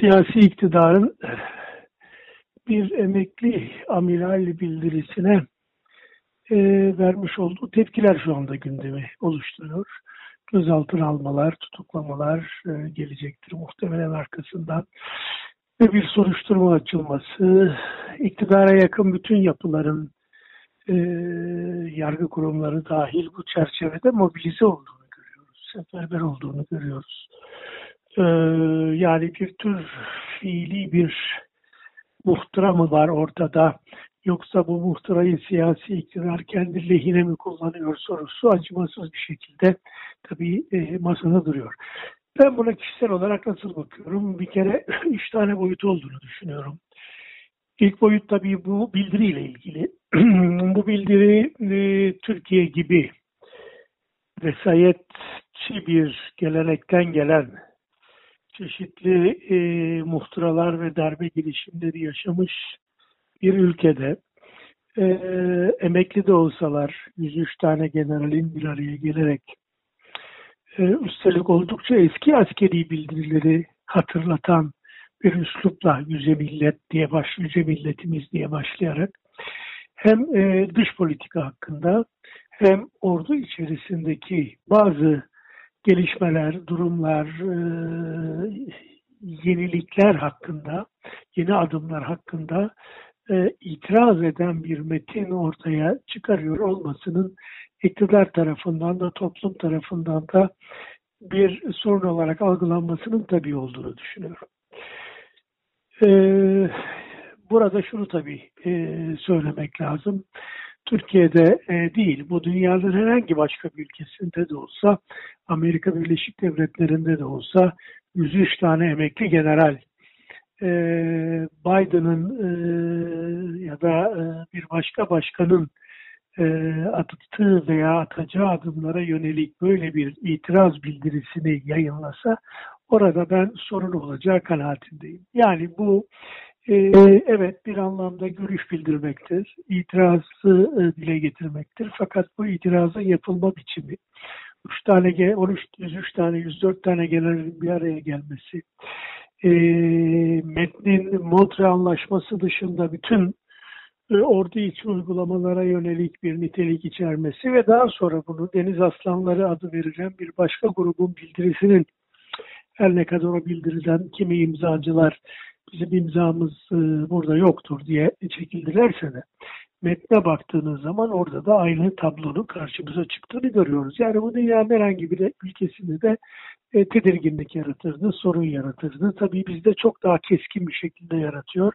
Siyasi iktidarın bir emekli amiral bildirisine e, vermiş olduğu tepkiler şu anda gündemi oluşturuyor. Gözaltına almalar, tutuklamalar e, gelecektir muhtemelen arkasından. Ve bir soruşturma açılması, iktidara yakın bütün yapıların e, yargı kurumları dahil bu çerçevede mobilize olduğunu görüyoruz. Seferber olduğunu görüyoruz. E, yani bir tür fiili bir muhtıra mı var ortada yoksa bu muhtırayı siyasi iktidar kendi lehine mi kullanıyor sorusu acımasız bir şekilde tabii e, masada duruyor. Ben buna kişisel olarak nasıl bakıyorum? Bir kere üç tane boyut olduğunu düşünüyorum. İlk boyut tabii bu bildiriyle ilgili. bildiri e, Türkiye gibi vesayetçi bir gelenekten gelen çeşitli e, muhtıralar ve darbe girişimleri yaşamış bir ülkede e, emekli de olsalar 103 tane generalin bir araya gelerek e, üstelik oldukça eski askeri bildirileri hatırlatan bir üslupla yüce millet diye baş, yüce milletimiz diye başlayarak hem e, dış politika hakkında hem ordu içerisindeki bazı gelişmeler, durumlar, e, yenilikler hakkında, yeni adımlar hakkında e, itiraz eden bir metin ortaya çıkarıyor olmasının iktidar tarafından da toplum tarafından da bir sorun olarak algılanmasının tabii olduğunu düşünüyorum. Ee, burada şunu tabii e, söylemek lazım. Türkiye'de e, değil, bu dünyanın herhangi başka bir ülkesinde de olsa, Amerika Birleşik Devletleri'nde de olsa 103 tane emekli general e, Biden'ın e, ya da e, bir başka başkanın e, attığı veya atacağı adımlara yönelik böyle bir itiraz bildirisini yayınlasa orada ben sorun olacağı kanaatindeyim. Yani bu e, evet bir anlamda görüş bildirmektir, itirazı e, dile getirmektir. Fakat bu itirazın yapılma biçimi, 3 tane, 13, 103 tane, 104 tane generalin bir araya gelmesi, e, metnin Montre Anlaşması dışında bütün e, ordu içi uygulamalara yönelik bir nitelik içermesi ve daha sonra bunu Deniz Aslanları adı verilen bir başka grubun bildirisinin her ne kadar o bildiriden kimi imzacılar bizim imzamız e, burada yoktur diye çekildilerse de metne baktığınız zaman orada da aynı tablonun karşımıza çıktığını görüyoruz. Yani bu dünyanın herhangi bir ülkesinde de e, tedirginlik yaratırdı, sorun yaratırdı. Tabii bizde çok daha keskin bir şekilde yaratıyor.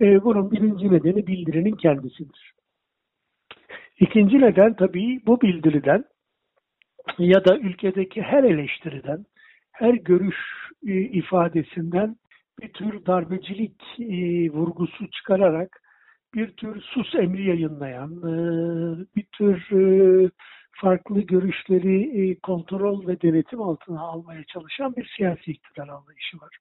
E, bunun birinci nedeni bildirinin kendisidir. İkinci neden tabii bu bildiriden ya da ülkedeki her eleştiriden, her görüş ifadesinden bir tür darbecilik e, vurgusu çıkararak bir tür sus emri yayınlayan, e, bir tür e, farklı görüşleri e, kontrol ve denetim altına almaya çalışan bir siyasi iktidar anlayışı var.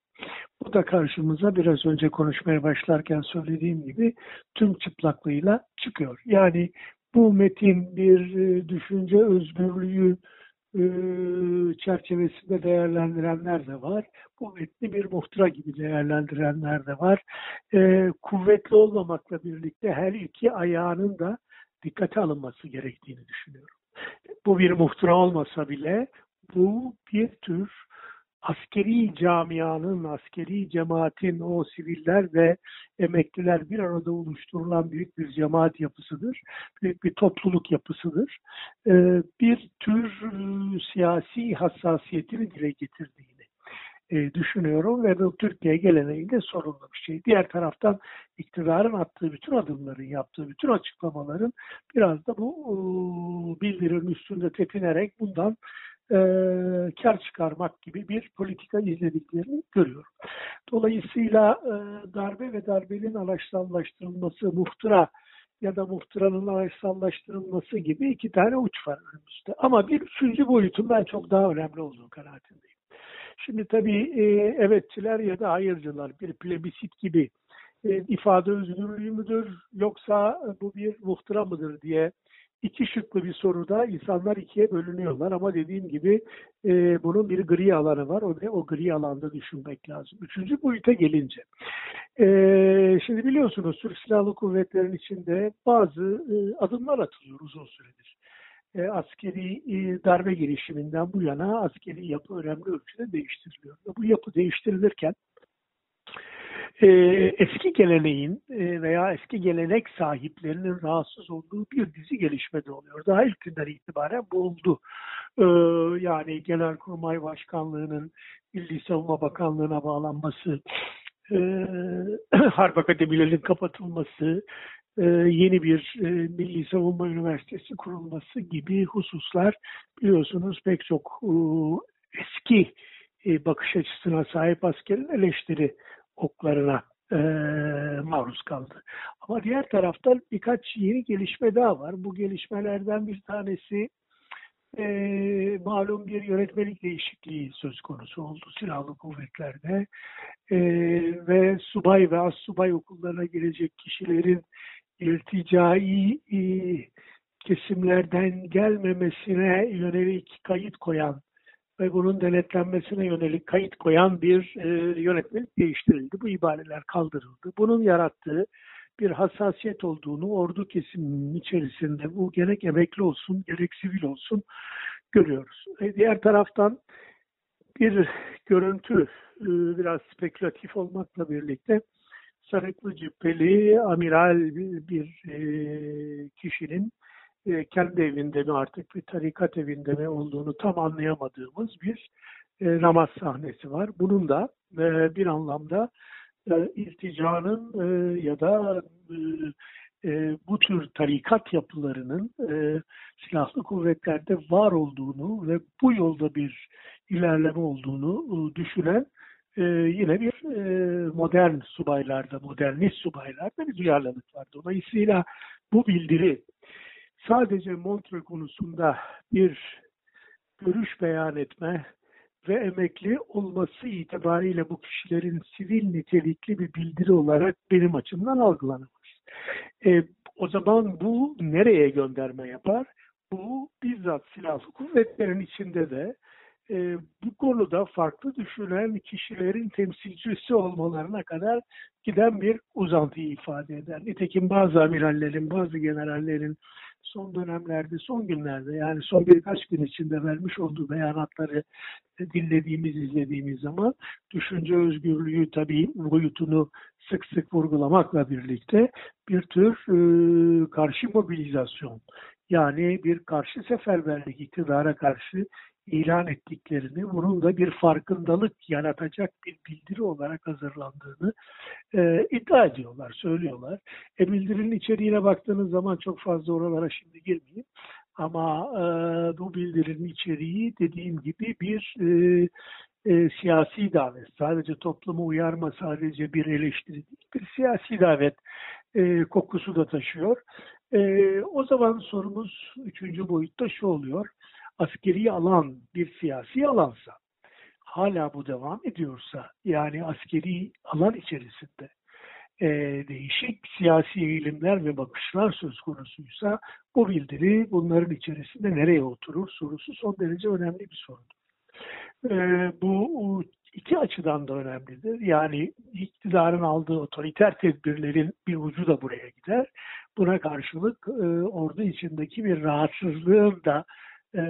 Bu da karşımıza biraz önce konuşmaya başlarken söylediğim gibi tüm çıplaklığıyla çıkıyor. Yani bu metin bir e, düşünce özgürlüğü çerçevesinde değerlendirenler de var. Bu metni bir muhtıra gibi değerlendirenler de var. Kuvvetli olmamakla birlikte her iki ayağının da dikkate alınması gerektiğini düşünüyorum bu bir muhtıra olmasa bile bu bir tür askeri camianın, askeri cemaatin o siviller ve emekliler bir arada oluşturulan büyük bir cemaat yapısıdır. Büyük bir topluluk yapısıdır. Ee, bir tür ıı, siyasi hassasiyetini dile getirdiğini e, düşünüyorum ve bu Türkiye geleneğinde sorunlu bir şey. Diğer taraftan iktidarın attığı bütün adımların, yaptığı bütün açıklamaların biraz da bu e, bildirinin üstünde tepinerek bundan e, kar çıkarmak gibi bir politika izlediklerini görüyorum. Dolayısıyla e, darbe ve darbenin araçsallaştırılması, muhtıra ya da muhtıranın araçsallaştırılması gibi iki tane uç var önümüzde. Ama bir üçüncü boyutun ben çok daha önemli olduğu kanaatindeyim. Şimdi tabii e, evetçiler ya da hayırcılar bir plebisit gibi e, ifade özgürlüğü müdür yoksa bu bir muhtıra mıdır diye iki şıklı bir soruda insanlar ikiye bölünüyorlar ama dediğim gibi e, bunun bir gri alanı var. O o gri alanda düşünmek lazım. Üçüncü boyuta gelince. E, şimdi biliyorsunuz Türk Silahlı Kuvvetleri'nin içinde bazı e, adımlar atılıyor uzun süredir. E, askeri e, darbe girişiminden bu yana askeri yapı önemli ölçüde değiştiriliyor. Bu yapı değiştirilirken e, eski geleneğin e, veya eski gelenek sahiplerinin rahatsız olduğu bir dizi gelişme de oluyor. Daha ilk günden itibaren bu oldu. E, yani Genelkurmay Başkanlığı'nın Milli Savunma Bakanlığı'na bağlanması, e, Harp Akademilerinin kapatılması, e, yeni bir e, Milli Savunma Üniversitesi kurulması gibi hususlar biliyorsunuz pek çok e, eski e, bakış açısına sahip askerin eleştiri oklarına e, maruz kaldı. Ama diğer taraftan birkaç yeni gelişme daha var. Bu gelişmelerden bir tanesi e, malum bir yönetmelik değişikliği söz konusu oldu silahlı kuvvetlerde e, ve subay ve az subay okullarına girecek kişilerin ilticai e, kesimlerden gelmemesine yönelik kayıt koyan ve bunun denetlenmesine yönelik kayıt koyan bir e, yönetmelik değiştirildi. Bu ibareler kaldırıldı. Bunun yarattığı bir hassasiyet olduğunu ordu kesiminin içerisinde bu gerek emekli olsun gerek sivil olsun görüyoruz. E, diğer taraftan bir görüntü e, biraz spekülatif olmakla birlikte sarıklı cübbeli amiral bir, bir e, kişinin e, kendi evinde mi artık bir tarikat evinde mi olduğunu tam anlayamadığımız bir e, namaz sahnesi var. Bunun da e, bir anlamda e, ilticanın e, ya da e, e, bu tür tarikat yapılarının e, silahlı kuvvetlerde var olduğunu ve bu yolda bir ilerleme olduğunu e, düşünen e, yine bir e, modern subaylarda, modernist subaylarda bir duyarlılık var. Dolayısıyla bu bildiri sadece Montreux konusunda bir görüş beyan etme ve emekli olması itibariyle bu kişilerin sivil nitelikli bir bildiri olarak benim açımdan algılanamaz. E, o zaman bu nereye gönderme yapar? Bu bizzat silahlı kuvvetlerin içinde de e, bu konuda farklı düşünen kişilerin temsilcisi olmalarına kadar giden bir uzantıyı ifade eder. Nitekim bazı amirallerin, bazı generallerin son dönemlerde, son günlerde yani son birkaç gün içinde vermiş olduğu beyanatları dinlediğimiz, izlediğimiz zaman düşünce özgürlüğü tabii boyutunu sık sık vurgulamakla birlikte bir tür e, karşı mobilizasyon yani bir karşı seferberlik iktidara karşı ilan ettiklerini, bunun da bir farkındalık yaratacak bir bildiri olarak hazırlandığını e, iddia ediyorlar, söylüyorlar. E, bildirinin içeriğine baktığınız zaman çok fazla oralara şimdi girmeyeyim. Ama e, bu bildirinin içeriği dediğim gibi bir e, e, siyasi davet. Sadece toplumu uyarma, sadece bir eleştiri değil, bir siyasi davet e, kokusu da taşıyor. E, o zaman sorumuz üçüncü boyutta şu oluyor askeri alan bir siyasi alansa, hala bu devam ediyorsa, yani askeri alan içerisinde e, değişik siyasi eğilimler ve bakışlar söz konusuysa bu bildiri bunların içerisinde nereye oturur sorusu son derece önemli bir sorudur. E, bu iki açıdan da önemlidir. Yani iktidarın aldığı otoriter tedbirlerin bir ucu da buraya gider. Buna karşılık e, ordu içindeki bir rahatsızlığın da e,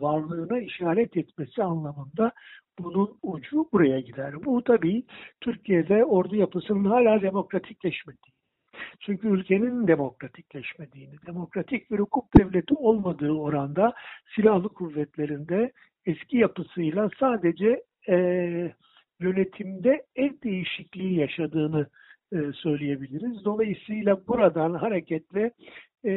varlığına işaret etmesi anlamında bunun ucu buraya gider. Bu tabii Türkiye'de ordu yapısının hala demokratikleşmediği. Çünkü ülkenin demokratikleşmediğini, demokratik bir hukuk devleti olmadığı oranda silahlı kuvvetlerinde eski yapısıyla sadece e, yönetimde el değişikliği yaşadığını e, söyleyebiliriz. Dolayısıyla buradan hareketle e,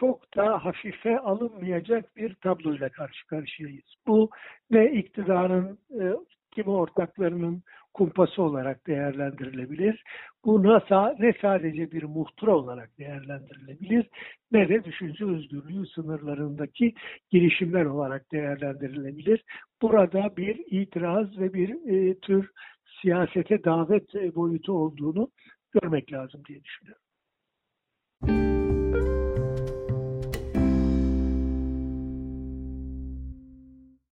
çok da hafife alınmayacak bir tabloyla karşı karşıyayız. Bu ne iktidarın e, kimi ortaklarının kumpası olarak değerlendirilebilir. Bu NASA ne sadece bir muhtıra olarak değerlendirilebilir ne de düşünce özgürlüğü sınırlarındaki girişimler olarak değerlendirilebilir. Burada bir itiraz ve bir e, tür siyasete davet boyutu olduğunu görmek lazım diye düşünüyorum.